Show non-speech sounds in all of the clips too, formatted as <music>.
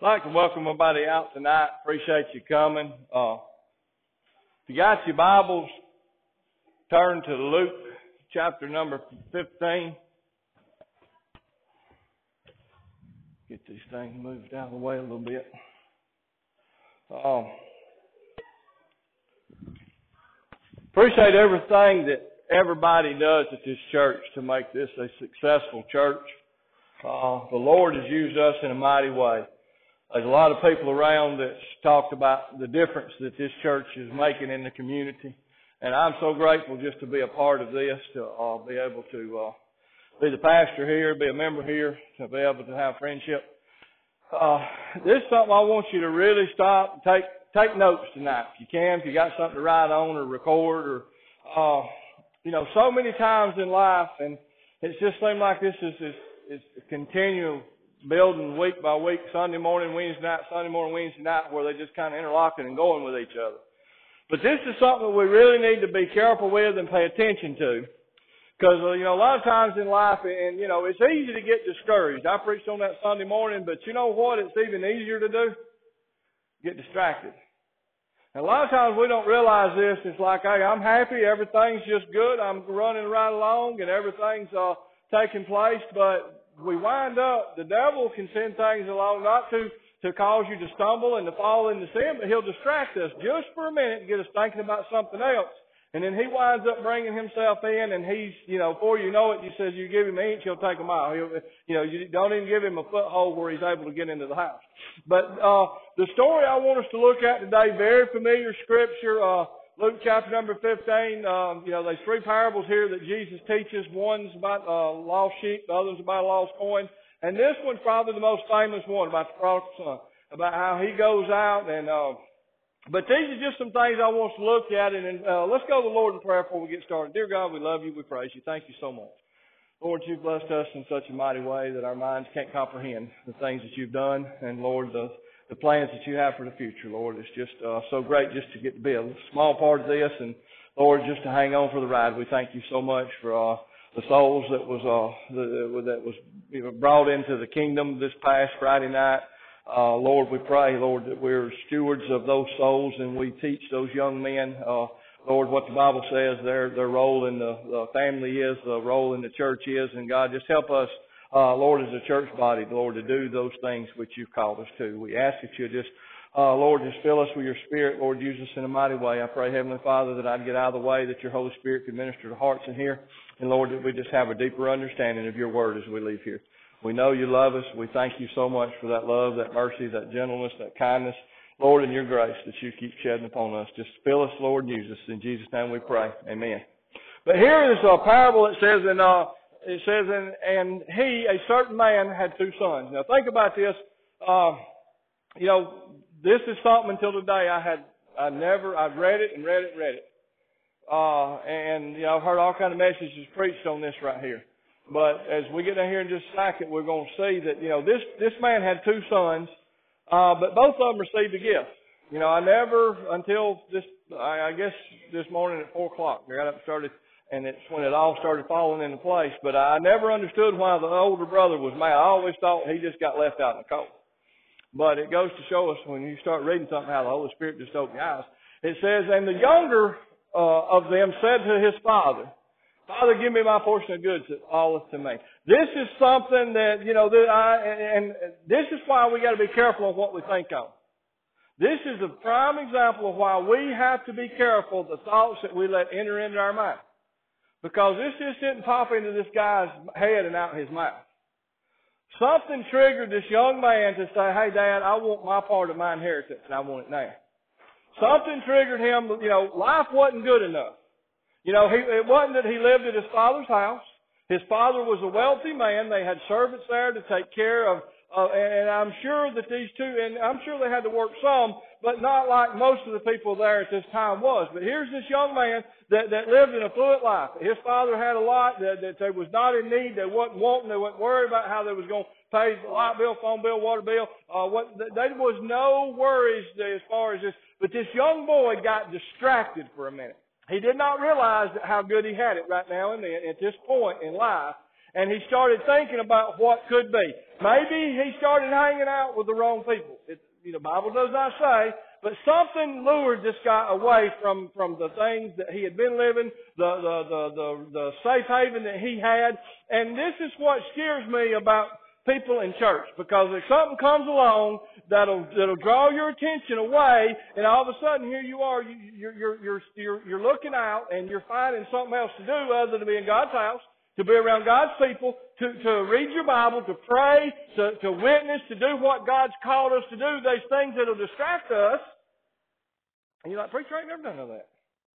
I'd like to welcome everybody out tonight. Appreciate you coming. Uh, if you got your Bibles, turn to Luke chapter number 15. Get these things moved out of the way a little bit. Um, appreciate everything that everybody does at this church to make this a successful church. Uh, the Lord has used us in a mighty way. There's a lot of people around that's talked about the difference that this church is making in the community. And I'm so grateful just to be a part of this, to uh, be able to uh, be the pastor here, be a member here, to be able to have friendship. Uh, this is something I want you to really stop and take take notes tonight if you can, if you got something to write on or record or uh you know, so many times in life and it just seems like this is is, is a continual building week by week, Sunday morning, Wednesday night, Sunday morning, Wednesday night, where they just kind of interlocking and going with each other. But this is something we really need to be careful with and pay attention to. Because, you know, a lot of times in life, and, you know, it's easy to get discouraged. I preached on that Sunday morning, but you know what? It's even easier to do? Get distracted. And a lot of times we don't realize this. It's like, hey, I'm happy. Everything's just good. I'm running right along and everything's, uh, taking place. But we wind up, the devil can send things along not to, to cause you to stumble and to fall into sin, but he'll distract us just for a minute and get us thinking about something else. And then he winds up bringing himself in, and he's, you know, before you know it, you says you give him an inch, he'll take a mile. He'll, you know, you don't even give him a foothold where he's able to get into the house. But uh, the story I want us to look at today, very familiar scripture. Uh, Luke chapter number 15, um, you know, there's three parables here that Jesus teaches. One's about uh, lost sheep, the other's about lost coin. And this one's probably the most famous one about the prodigal son, about how he goes out and, uh, but these are just some things I want to look at and, uh, let's go to the Lord in prayer before we get started. Dear God, we love you, we praise you. Thank you so much. Lord, you've blessed us in such a mighty way that our minds can't comprehend the things that you've done. And Lord, the the plans that you have for the future, Lord. It's just uh, so great just to get to be a small part of this, and Lord, just to hang on for the ride. We thank you so much for uh, the souls that was uh, the, that was you know, brought into the kingdom this past Friday night. Uh, Lord, we pray, Lord, that we're stewards of those souls, and we teach those young men. Uh, Lord, what the Bible says their their role in the, the family is, the role in the church is, and God, just help us uh, Lord, as a church body, Lord, to do those things which you've called us to. We ask that you just, uh, Lord, just fill us with your Spirit. Lord, use us in a mighty way. I pray, Heavenly Father, that I'd get out of the way, that your Holy Spirit could minister to hearts in here. And Lord, that we just have a deeper understanding of your word as we leave here. We know you love us. We thank you so much for that love, that mercy, that gentleness, that kindness. Lord, and your grace that you keep shedding upon us. Just fill us, Lord, and use us. In Jesus' name we pray. Amen. But here is a parable that says in uh, it says, and, and he, a certain man, had two sons. Now think about this. Uh, you know, this is something until today I had, I never, I've read it and read it and read it. Uh, and, you know, I've heard all kind of messages preached on this right here. But as we get down here in just a second, we're going to see that, you know, this, this man had two sons, uh, but both of them received a gift. You know, I never, until this, I, I guess this morning at four o'clock, I got up and started and it's when it all started falling into place. But I never understood why the older brother was mad. I always thought he just got left out in the cold. But it goes to show us when you start reading something how the Holy Spirit just opened your eyes. It says, and the younger uh, of them said to his father, Father, give me my portion of goods that falleth to me. This is something that, you know, that I, and this is why we got to be careful of what we think of. This is a prime example of why we have to be careful of the thoughts that we let enter into our mind. Because this just didn't pop into this guy's head and out his mouth. Something triggered this young man to say, hey dad, I want my part of my inheritance and I want it now. Something triggered him, you know, life wasn't good enough. You know, he, it wasn't that he lived at his father's house. His father was a wealthy man. They had servants there to take care of, uh, and I'm sure that these two, and I'm sure they had to work some, but not like most of the people there at this time was. But here's this young man that, that lived an affluent life. His father had a lot, that, that they was not in need, they wasn't wanting, they wasn't worried about how they was going to pay the light bill, phone bill, water bill. Uh, what, there was no worries as far as this. But this young boy got distracted for a minute. He did not realize how good he had it right now and then at this point in life. And he started thinking about what could be. Maybe he started hanging out with the wrong people. It, know, Bible does not say, but something lured this guy away from, from the things that he had been living, the, the, the, the, the safe haven that he had. And this is what scares me about people in church because if something comes along that'll that'll draw your attention away, and all of a sudden here you are, you, you're you're you're you're looking out and you're finding something else to do other than be in God's house, to be around God's people, to to read your Bible, to pray, to to witness, to do what God's called us to do. Those things that'll distract us. And you're like, preacher, I ain't never done none of that.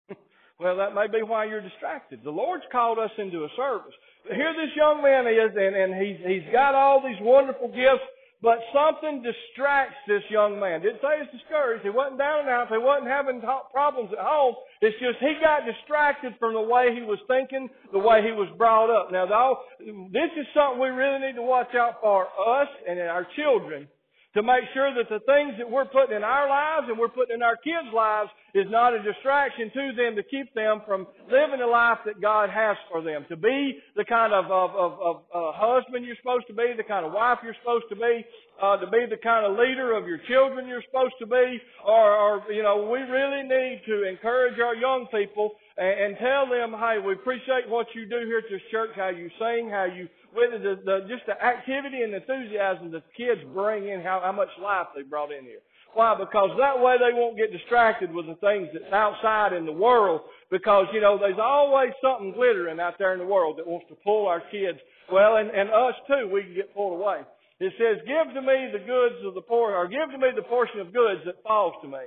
<laughs> well, that may be why you're distracted. The Lord's called us into a service. Here this young man is, and, and he's, he's got all these wonderful gifts, but something distracts this young man. Didn't say he's discouraged. He wasn't down and out. He wasn't having problems at home. It's just he got distracted from the way he was thinking, the way he was brought up. Now, though, this is something we really need to watch out for us and our children to make sure that the things that we're putting in our lives and we're putting in our kids' lives is not a distraction to them to keep them from living the life that God has for them. To be the kind of, of, of, of uh, husband you're supposed to be, the kind of wife you're supposed to be, uh, to be the kind of leader of your children you're supposed to be, or, or you know, we really need to encourage our young people and, and tell them, hey, we appreciate what you do here at this church, how you sing, how you with the, the, just the activity and enthusiasm the kids bring in, how, how much life they brought in here. Why? Because that way they won't get distracted with the things that's outside in the world. Because, you know, there's always something glittering out there in the world that wants to pull our kids. Well, and, and us too, we can get pulled away. It says, give to me the goods of the poor, or give to me the portion of goods that falls to me.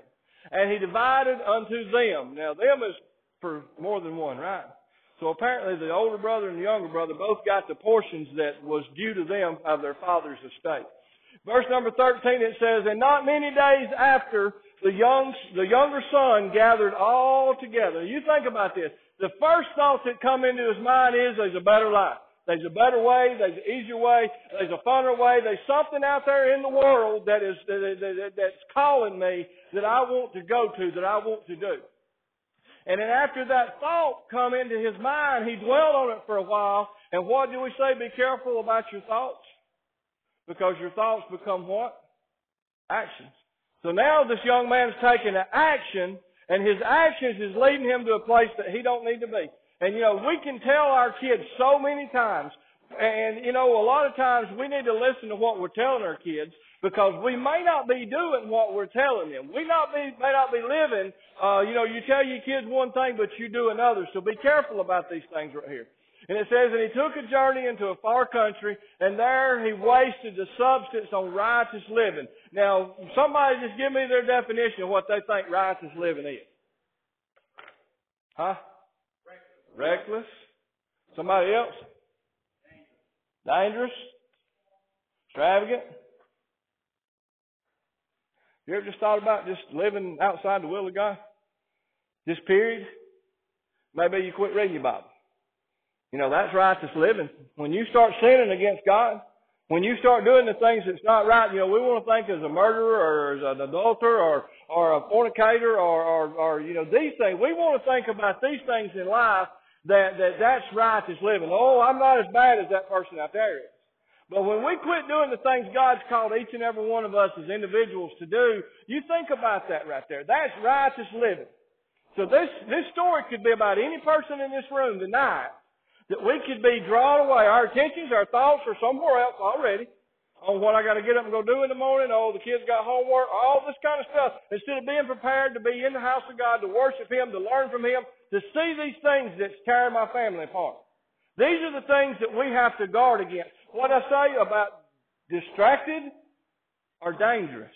And he divided unto them. Now, them is for more than one, right? So apparently the older brother and the younger brother both got the portions that was due to them of their father's estate. Verse number 13 it says, And not many days after the young, the younger son gathered all together. You think about this. The first thought that come into his mind is there's a better life. There's a better way. There's an easier way. There's a funner way. There's something out there in the world that is that, that, that's calling me that I want to go to, that I want to do. And then after that thought come into his mind, he dwelled on it for a while. And what do we say? Be careful about your thoughts. Because your thoughts become what? Actions. So now this young man's taking an action, and his actions is leading him to a place that he don't need to be. And you know, we can tell our kids so many times, and you know, a lot of times we need to listen to what we're telling our kids because we may not be doing what we're telling them. We not be, may not be living, uh, you know, you tell your kids one thing, but you do another. So be careful about these things right here. And it says, and he took a journey into a far country, and there he wasted the substance on riotous living. Now, somebody just give me their definition of what they think riotous living is. Huh? Reckless. Reckless. Somebody else? Dangerous. Extravagant. You ever just thought about just living outside the will of God? This period? Maybe you quit reading your Bible. You know, that's riotous living. When you start sinning against God, when you start doing the things that's not right, you know, we want to think as a murderer or as an adulterer or, or a fornicator or, or, or, you know, these things. We want to think about these things in life that, that that's riotous living. Oh, I'm not as bad as that person out there is. But when we quit doing the things God's called each and every one of us as individuals to do, you think about that right there. That's riotous living. So this, this story could be about any person in this room tonight that we could be drawn away. Our attentions, our thoughts are somewhere else already on what I got to get up and go do in the morning. Oh, the kids got homework, all this kind of stuff. Instead of being prepared to be in the house of God, to worship Him, to learn from Him, to see these things that's tearing my family apart. These are the things that we have to guard against what I say about distracted or dangerous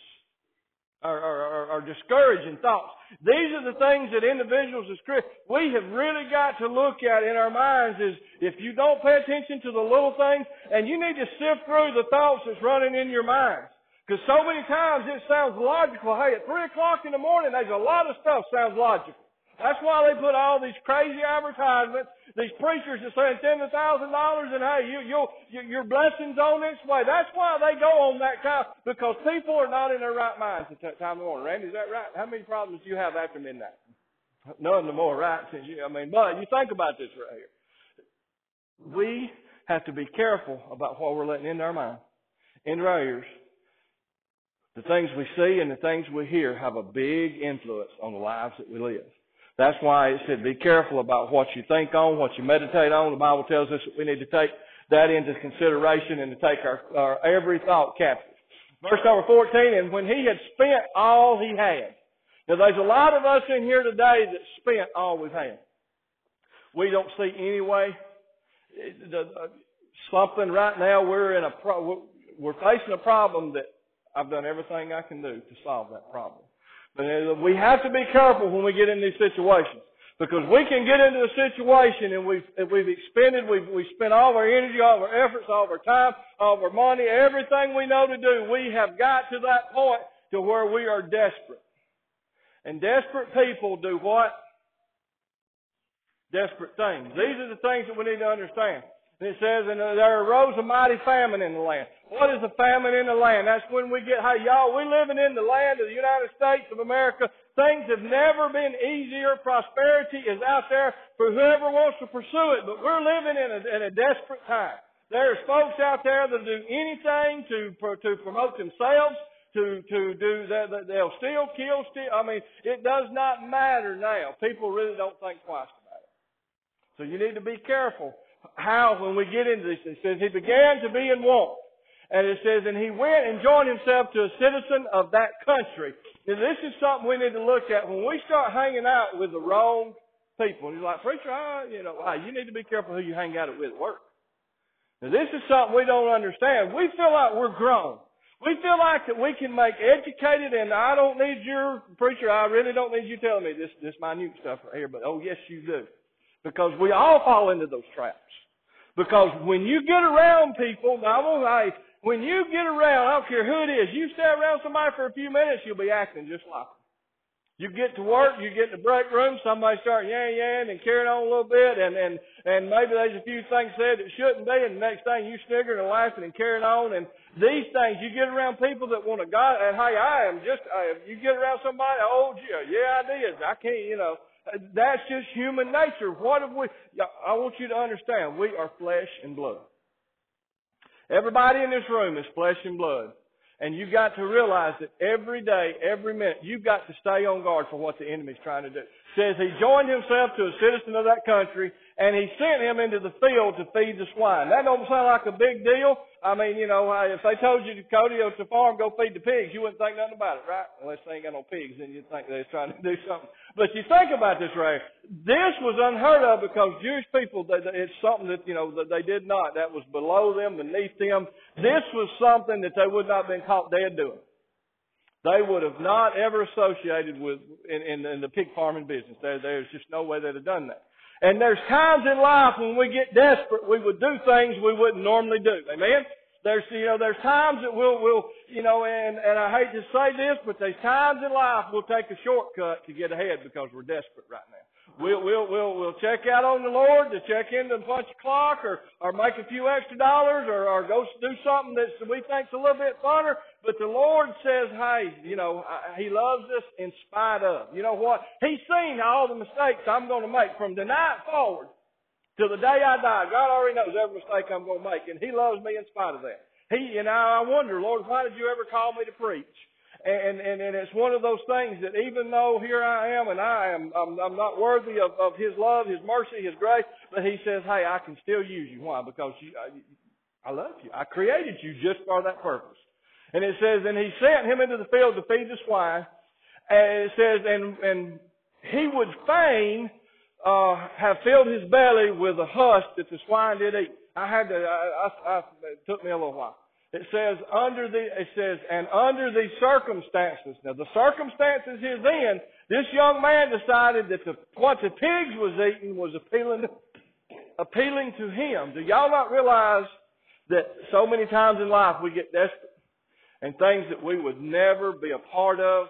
or, or, or, discouraging thoughts. These are the things that individuals as Christians, we have really got to look at in our minds is if you don't pay attention to the little things, and you need to sift through the thoughts that's running in your minds. Because so many times it sounds logical. Hey, at 3 o'clock in the morning, there's a lot of stuff sounds logical. That's why they put all these crazy advertisements. These preachers are saying ten thousand dollars, and hey, you, you'll, you, your blessings on its way. That's why they go on that kind because people are not in their right minds at that time of morning. Randy, is that right? How many problems do you have after midnight? None the more, right? Since you, I mean, but you think about this right here. We have to be careful about what we're letting into our mind, into our ears. The things we see and the things we hear have a big influence on the lives that we live. That's why it said be careful about what you think on, what you meditate on. The Bible tells us that we need to take that into consideration and to take our, our every thought captive. Verse number 14, and when he had spent all he had. Now there's a lot of us in here today that spent all we've had. We don't see any way. Uh, something right now we're in a pro, we're facing a problem that I've done everything I can do to solve that problem. We have to be careful when we get in these situations. Because we can get into a situation and we've, we've expended, we've, we've spent all our energy, all our efforts, all our time, all our money, everything we know to do. We have got to that point to where we are desperate. And desperate people do what? Desperate things. These are the things that we need to understand. And it says, and there arose a mighty famine in the land. What is a famine in the land? That's when we get, hey, y'all, we're living in the land of the United States of America. Things have never been easier. Prosperity is out there for whoever wants to pursue it. But we're living in a, in a desperate time. There's folks out there that do anything to to promote themselves, to to do that. They'll steal, kill, steal. I mean, it does not matter now. People really don't think twice about it. So you need to be careful how, when we get into this, it says, he began to be in want. And it says, and he went and joined himself to a citizen of that country. Now this is something we need to look at. When we start hanging out with the wrong people, and he's like, preacher, I, you know, you need to be careful who you hang out with at work. Now this is something we don't understand. We feel like we're grown. We feel like that we can make educated, and I don't need your preacher. I really don't need you telling me this this minute stuff right here. But oh yes, you do. Because we all fall into those traps. Because when you get around people, I when you get around, I don't care who it is, you stay around somebody for a few minutes, you'll be acting just like them. You get to work, you get in the break room, somebody start yan yan and carrying on a little bit, and and and maybe there's a few things said that shouldn't be, and the next thing you sniggering and laughing and carrying on, and these things you get around people that want to God, and hey, I am just, uh, you get around somebody, oh yeah, yeah, I did, I can't, you know, that's just human nature. What have we? I want you to understand. We are flesh and blood. Everybody in this room is flesh and blood. And you've got to realize that every day, every minute, you've got to stay on guard for what the enemy's trying to do. It says he joined himself to a citizen of that country and he sent him into the field to feed the swine. That don't sound like a big deal. I mean, you know, if they told you to go to the farm, go feed the pigs, you wouldn't think nothing about it, right? Unless they ain't got no pigs, then you'd think they're trying to do something. But you think about this right This was unheard of because Jewish people, it's something that, you know, that they did not. That was below them, beneath them. This was something that they would not have been caught dead doing. They would have not ever associated with in, in, in the pig farming business. There, there's just no way they'd have done that. And there's times in life when we get desperate, we would do things we wouldn't normally do. Amen? There's, you know, there's times that we'll, we'll, you know, and, and I hate to say this, but there's times in life we'll take a shortcut to get ahead because we're desperate right now. We'll, we'll, we'll, we'll check out on the Lord to check in to punch clock or, or make a few extra dollars or, or go do something that we think's a little bit funner. But the Lord says, hey, you know, He loves us in spite of. You know what? He's seen all the mistakes I'm going to make from tonight forward till the day I die. God already knows every mistake I'm going to make and He loves me in spite of that. He, and I wonder, Lord, why did you ever call me to preach? And, and, and it's one of those things that even though here I am and I am, I'm, I'm not worthy of, of His love, His mercy, His grace, but He says, hey, I can still use you. Why? Because you, I, I love you. I created you just for that purpose. And it says, and He sent him into the field to feed the swine. And it says, and, and he would fain uh, have filled his belly with the husk that the swine did eat. I had to, I, I, I, it took me a little while. It says under the, it says, and under the circumstances. Now the circumstances he's in, this young man decided that the, what the pigs was eating was appealing, appealing to him. Do y'all not realize that so many times in life we get desperate and things that we would never be a part of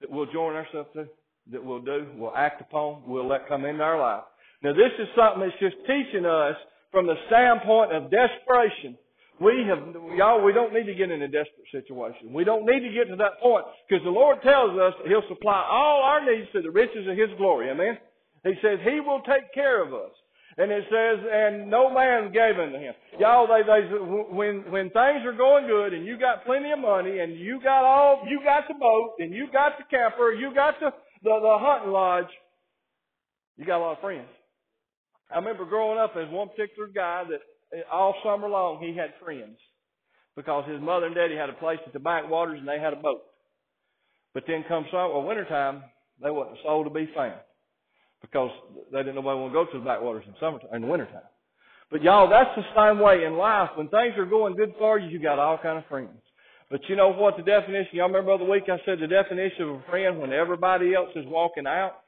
that we'll join ourselves to, that we'll do, we'll act upon, we'll let come into our life. Now this is something that's just teaching us from the standpoint of desperation we have, y'all, we don't need to get in a desperate situation. We don't need to get to that point because the Lord tells us He'll supply all our needs to the riches of His glory. Amen? He says He will take care of us. And it says, and no man gave unto him. Y'all, they, they, when, when things are going good and you got plenty of money and you got all, you got the boat and you got the camper, you got the, the, the hunting lodge, you got a lot of friends. I remember growing up, there's one particular guy that all summer long he had friends because his mother and daddy had a place at the backwaters and they had a boat. But then come summer, well, wintertime, they wasn't a soul to be found because they didn't nobody want to go to the backwaters in summertime in the wintertime. But y'all, that's the same way in life. When things are going good for you, you got all kind of friends. But you know what the definition? Y'all remember the other week I said the definition of a friend when everybody else is walking out,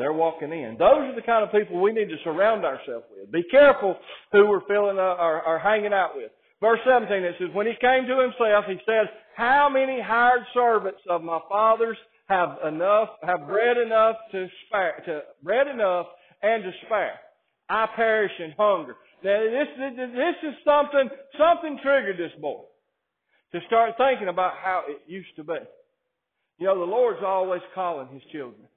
they're walking in. Those are the kind of people we need to surround ourselves with. Be careful who we're filling uh, or, or hanging out with. Verse 17 it says, When he came to himself, he said, How many hired servants of my father's have enough, have bread enough to spare, to bread enough and to spare. I perish in hunger. Now this, this is something, something triggered this boy to start thinking about how it used to be. You know, the Lord's always calling His children.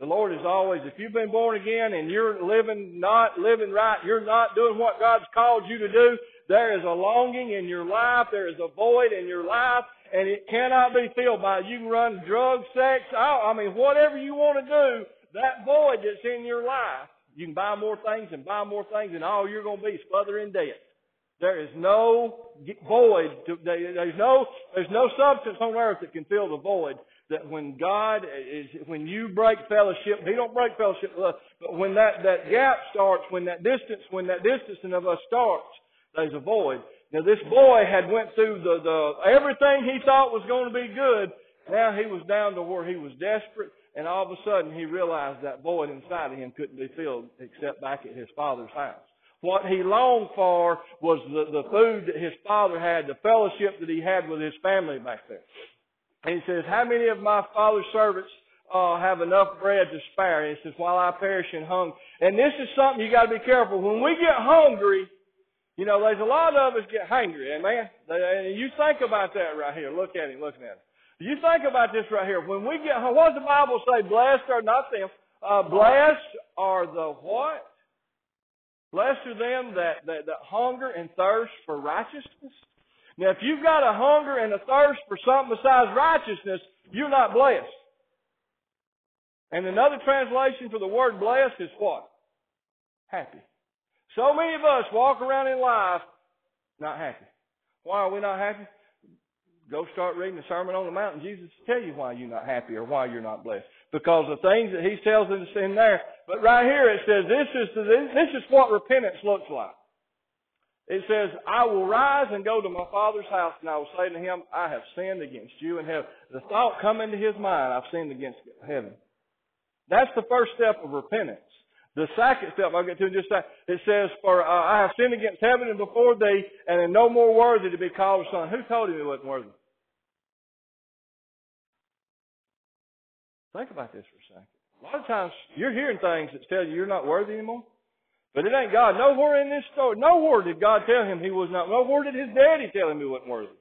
The Lord is always, if you've been born again and you're living not living right, you're not doing what God's called you to do, there is a longing in your life, there is a void in your life, and it cannot be filled by you can run drugs, sex, I mean whatever you want to do, that void that's in your life, you can buy more things and buy more things, and all you're going to be is further in debt. There is no void. To, there's no there's no substance on earth that can fill the void. That when God is when you break fellowship, He don't break fellowship with us, but when that that gap starts, when that distance when that distancing of us starts, there's a void. Now this boy had went through the, the everything he thought was going to be good. Now he was down to where he was desperate, and all of a sudden he realized that void inside of him couldn't be filled except back at his father's house. What he longed for was the, the food that his father had, the fellowship that he had with his family back there. And he says, How many of my father's servants uh, have enough bread to spare? And he says, While I perish in hunger. And this is something you got to be careful. When we get hungry, you know, there's a lot of us get hungry, amen? And you think about that right here. Look at him, looking at him. You think about this right here. When we get, what does the Bible say? Blessed are not them. Uh, blessed are the what? Blessed are them that, that, that hunger and thirst for righteousness. Now, if you've got a hunger and a thirst for something besides righteousness, you're not blessed. And another translation for the word blessed is what? Happy. So many of us walk around in life not happy. Why are we not happy? Go start reading the Sermon on the Mount, and Jesus will tell you why you're not happy or why you're not blessed. Because the things that He tells us in there. But right here it says this is the, this is what repentance looks like. It says, I will rise and go to my father's house, and I will say to him, I have sinned against you and have the thought come into his mind, I've sinned against heaven. That's the first step of repentance. The second step, I'll get to in just a second, it says, For uh, I have sinned against heaven and before thee, and am no more worthy to be called a son. Who told him he wasn't worthy? Think about this for a second. A lot of times you're hearing things that tell you you're not worthy anymore. But it ain't God. Nowhere in this story, nowhere did God tell him he was not. Nowhere did his daddy tell him he wasn't worthy.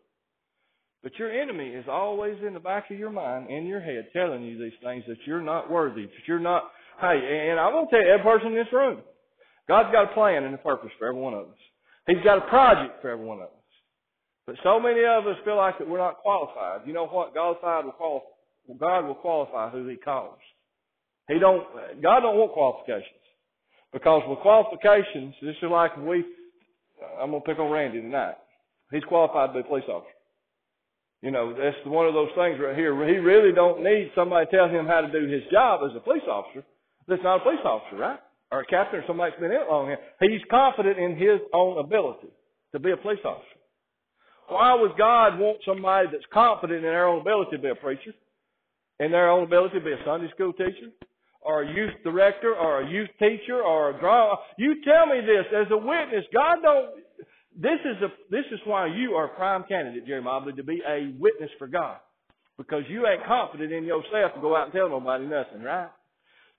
But your enemy is always in the back of your mind, in your head, telling you these things that you're not worthy, that you're not Hey, and I'm to tell you, every person in this room, God's got a plan and a purpose for every one of us. He's got a project for every one of us. But so many of us feel like that we're not qualified. You know what? God will qualify. God will qualify who He calls. He don't. God don't want qualifications because with qualifications, this is like we. I'm gonna pick on Randy tonight. He's qualified to be a police officer. You know, that's one of those things right here. He really don't need somebody telling him how to do his job as a police officer that's not a police officer, right? Or a captain or somebody that's been in it long enough. He's confident in his own ability to be a police officer. Why would God want somebody that's confident in their own ability to be a preacher, in their own ability to be a Sunday school teacher, or a youth director, or a youth teacher, or a drama? You tell me this as a witness. God don't. This is a. This is why you are a prime candidate, Jerry Mobley, to be a witness for God, because you ain't confident in yourself to go out and tell nobody nothing, right?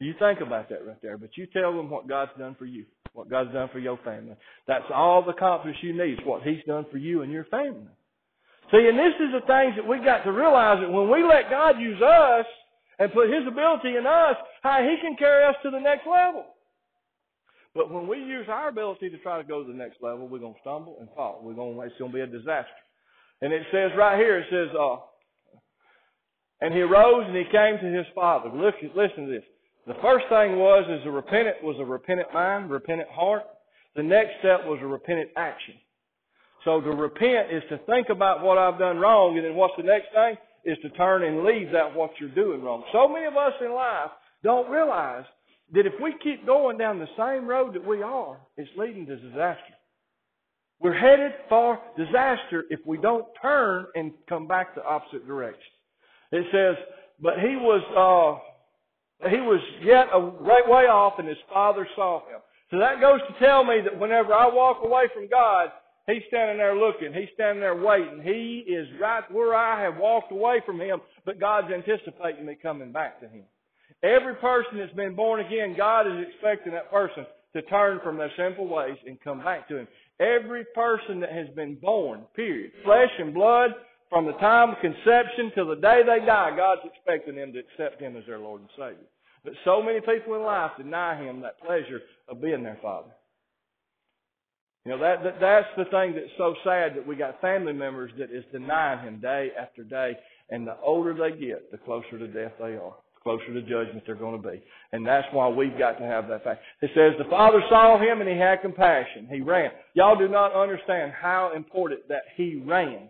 You think about that right there, but you tell them what God's done for you, what God's done for your family. That's all the confidence you need, is what He's done for you and your family. See, and this is the things that we got to realize that when we let God use us and put His ability in us, how He can carry us to the next level. But when we use our ability to try to go to the next level, we're going to stumble and fall. We're going to, it's going to be a disaster. And it says right here, it says, uh, and he arose and he came to his father. Look, listen to this. The first thing was, is a repentant, was a repentant mind, repentant heart. The next step was a repentant action. So to repent is to think about what I've done wrong, and then what's the next thing? Is to turn and leave that what you're doing wrong. So many of us in life don't realize that if we keep going down the same road that we are, it's leading to disaster. We're headed for disaster if we don't turn and come back the opposite direction. It says, but he was, uh, he was yet a great way off and his father saw him. So that goes to tell me that whenever I walk away from God, He's standing there looking. He's standing there waiting. He is right where I have walked away from Him, but God's anticipating me coming back to Him. Every person that's been born again, God is expecting that person to turn from their sinful ways and come back to Him. Every person that has been born, period, flesh and blood, from the time of conception till the day they die, God's expecting them to accept Him as their Lord and Savior. But so many people in life deny Him that pleasure of being their Father. You know, that, that that's the thing that's so sad that we got family members that is denying Him day after day. And the older they get, the closer to death they are. Closer to judgment they're going to be. And that's why we've got to have that fact. It says, the Father saw him and he had compassion. He ran. Y'all do not understand how important that he ran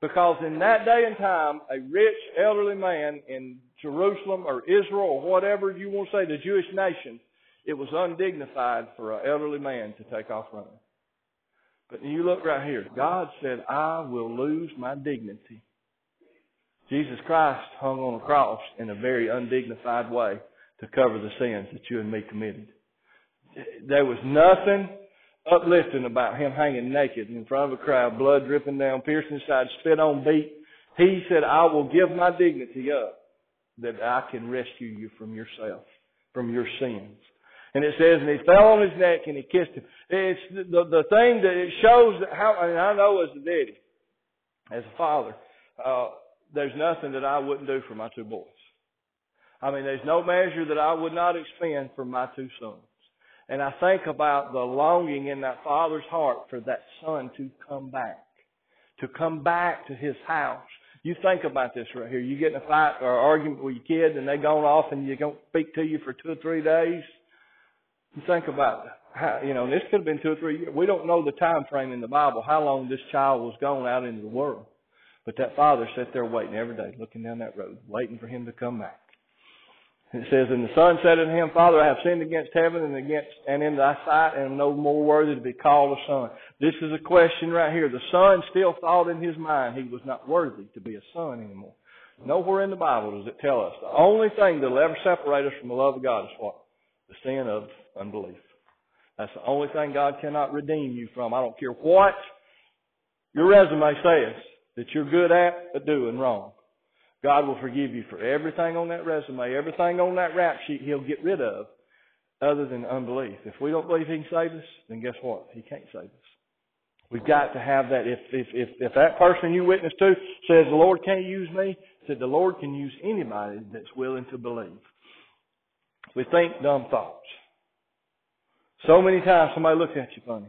because in that day and time, a rich elderly man in Jerusalem or Israel or whatever you want to say, the Jewish nation, it was undignified for an elderly man to take off running. But you look right here. God said, I will lose my dignity. Jesus Christ hung on a cross in a very undignified way to cover the sins that you and me committed. There was nothing uplifting about him hanging naked in front of a crowd, blood dripping down, piercing side, spit on beat. He said, I will give my dignity up that I can rescue you from yourself, from your sins. And it says, and he fell on his neck and he kissed him. It's the, the, thing that it shows that how, and I know as a daddy, as a father, uh, there's nothing that I wouldn't do for my two boys. I mean, there's no measure that I would not expend for my two sons. And I think about the longing in that father's heart for that son to come back, to come back to his house. You think about this right here. You get in a fight or argument with your kid and they gone off and you don't speak to you for two or three days. You think about how, you know, this could have been two or three years. We don't know the time frame in the Bible, how long this child was gone out into the world. But that father sat there waiting every day, looking down that road, waiting for him to come back. It says, And the son said unto him, Father, I have sinned against heaven and against and in thy sight, and am no more worthy to be called a son. This is a question right here. The son still thought in his mind he was not worthy to be a son anymore. Nowhere in the Bible does it tell us. The only thing that'll ever separate us from the love of God is what? The sin of unbelief. That's the only thing God cannot redeem you from. I don't care what your resume says that you're good at doing wrong. God will forgive you for everything on that resume, everything on that rap sheet He'll get rid of other than unbelief. If we don't believe He can save us, then guess what? He can't save us. We've got to have that. If, if, if, if that person you witness to says the Lord can't use me, said the Lord can use anybody that's willing to believe. We think dumb thoughts. So many times somebody looks at you funny.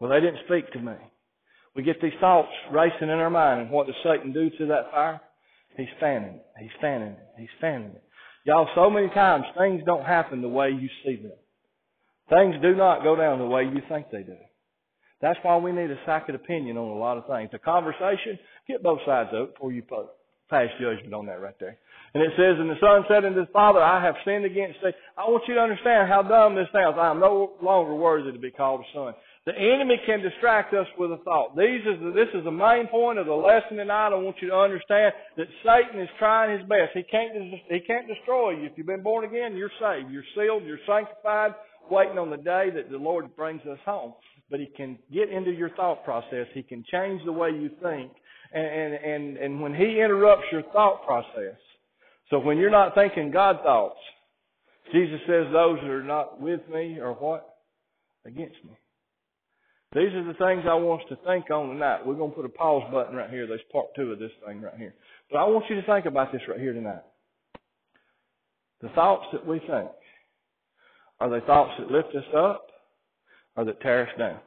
Well, they didn't speak to me. We get these thoughts racing in our mind, and what does Satan do to that fire? He's fanning it. He's fanning it. He's fanning it. Y'all, so many times things don't happen the way you see them. Things do not go down the way you think they do. That's why we need a second opinion on a lot of things. A conversation, get both sides of it before you pass judgment on that right there. And it says, And the son said unto his father, I have sinned against thee. I want you to understand how dumb this sounds. I am no longer worthy to be called a son. The enemy can distract us with a thought. These is the, this is the main point of the lesson tonight. I want you to understand that Satan is trying his best. He can't, he can't destroy you. If you've been born again, you're saved. You're sealed. You're sanctified, waiting on the day that the Lord brings us home. But he can get into your thought process. He can change the way you think. And, and, and, and when he interrupts your thought process, so when you're not thinking God thoughts, Jesus says those that are not with me are what? Against me. These are the things I want us to think on tonight. We're going to put a pause button right here. There's part two of this thing right here. But I want you to think about this right here tonight. The thoughts that we think Are they thoughts that lift us up or that tear us down?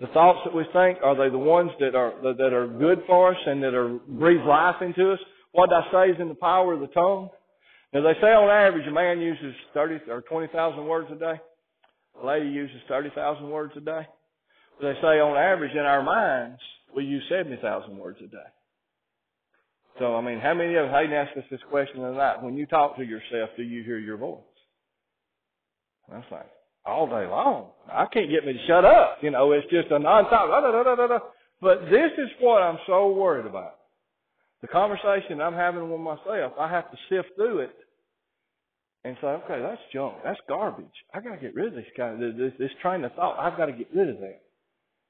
The thoughts that we think, are they the ones that are, that are good for us and that are, breathe life into us? What I say is in the power of the tongue. Now they say on average a man uses 30 or 20,000 words a day. A lady uses 30,000 words a day. They say on average in our minds we use 70,000 words a day. So I mean, how many of us, Hayden asked us this question tonight, when you talk to yourself, do you hear your voice? That's like, all day long. I can't get me to shut up. You know, it's just a non-stop. But this is what I'm so worried about. The conversation I'm having with myself, I have to sift through it and say, okay, that's junk. That's garbage. I got to get rid of this kind of this, this train of thought. I've got to get rid of that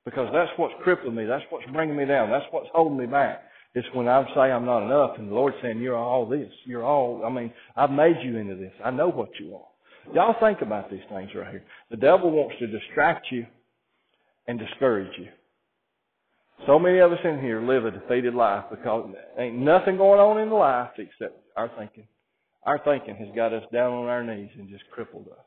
because that's what's crippling me. That's what's bringing me down. That's what's holding me back. It's when I say I'm not enough, and the Lord's saying you're all this. You're all. I mean, I've made you into this. I know what you are. Y'all think about these things right here. The devil wants to distract you and discourage you. So many of us in here live a defeated life because ain't nothing going on in the life except our thinking. Our thinking has got us down on our knees and just crippled us.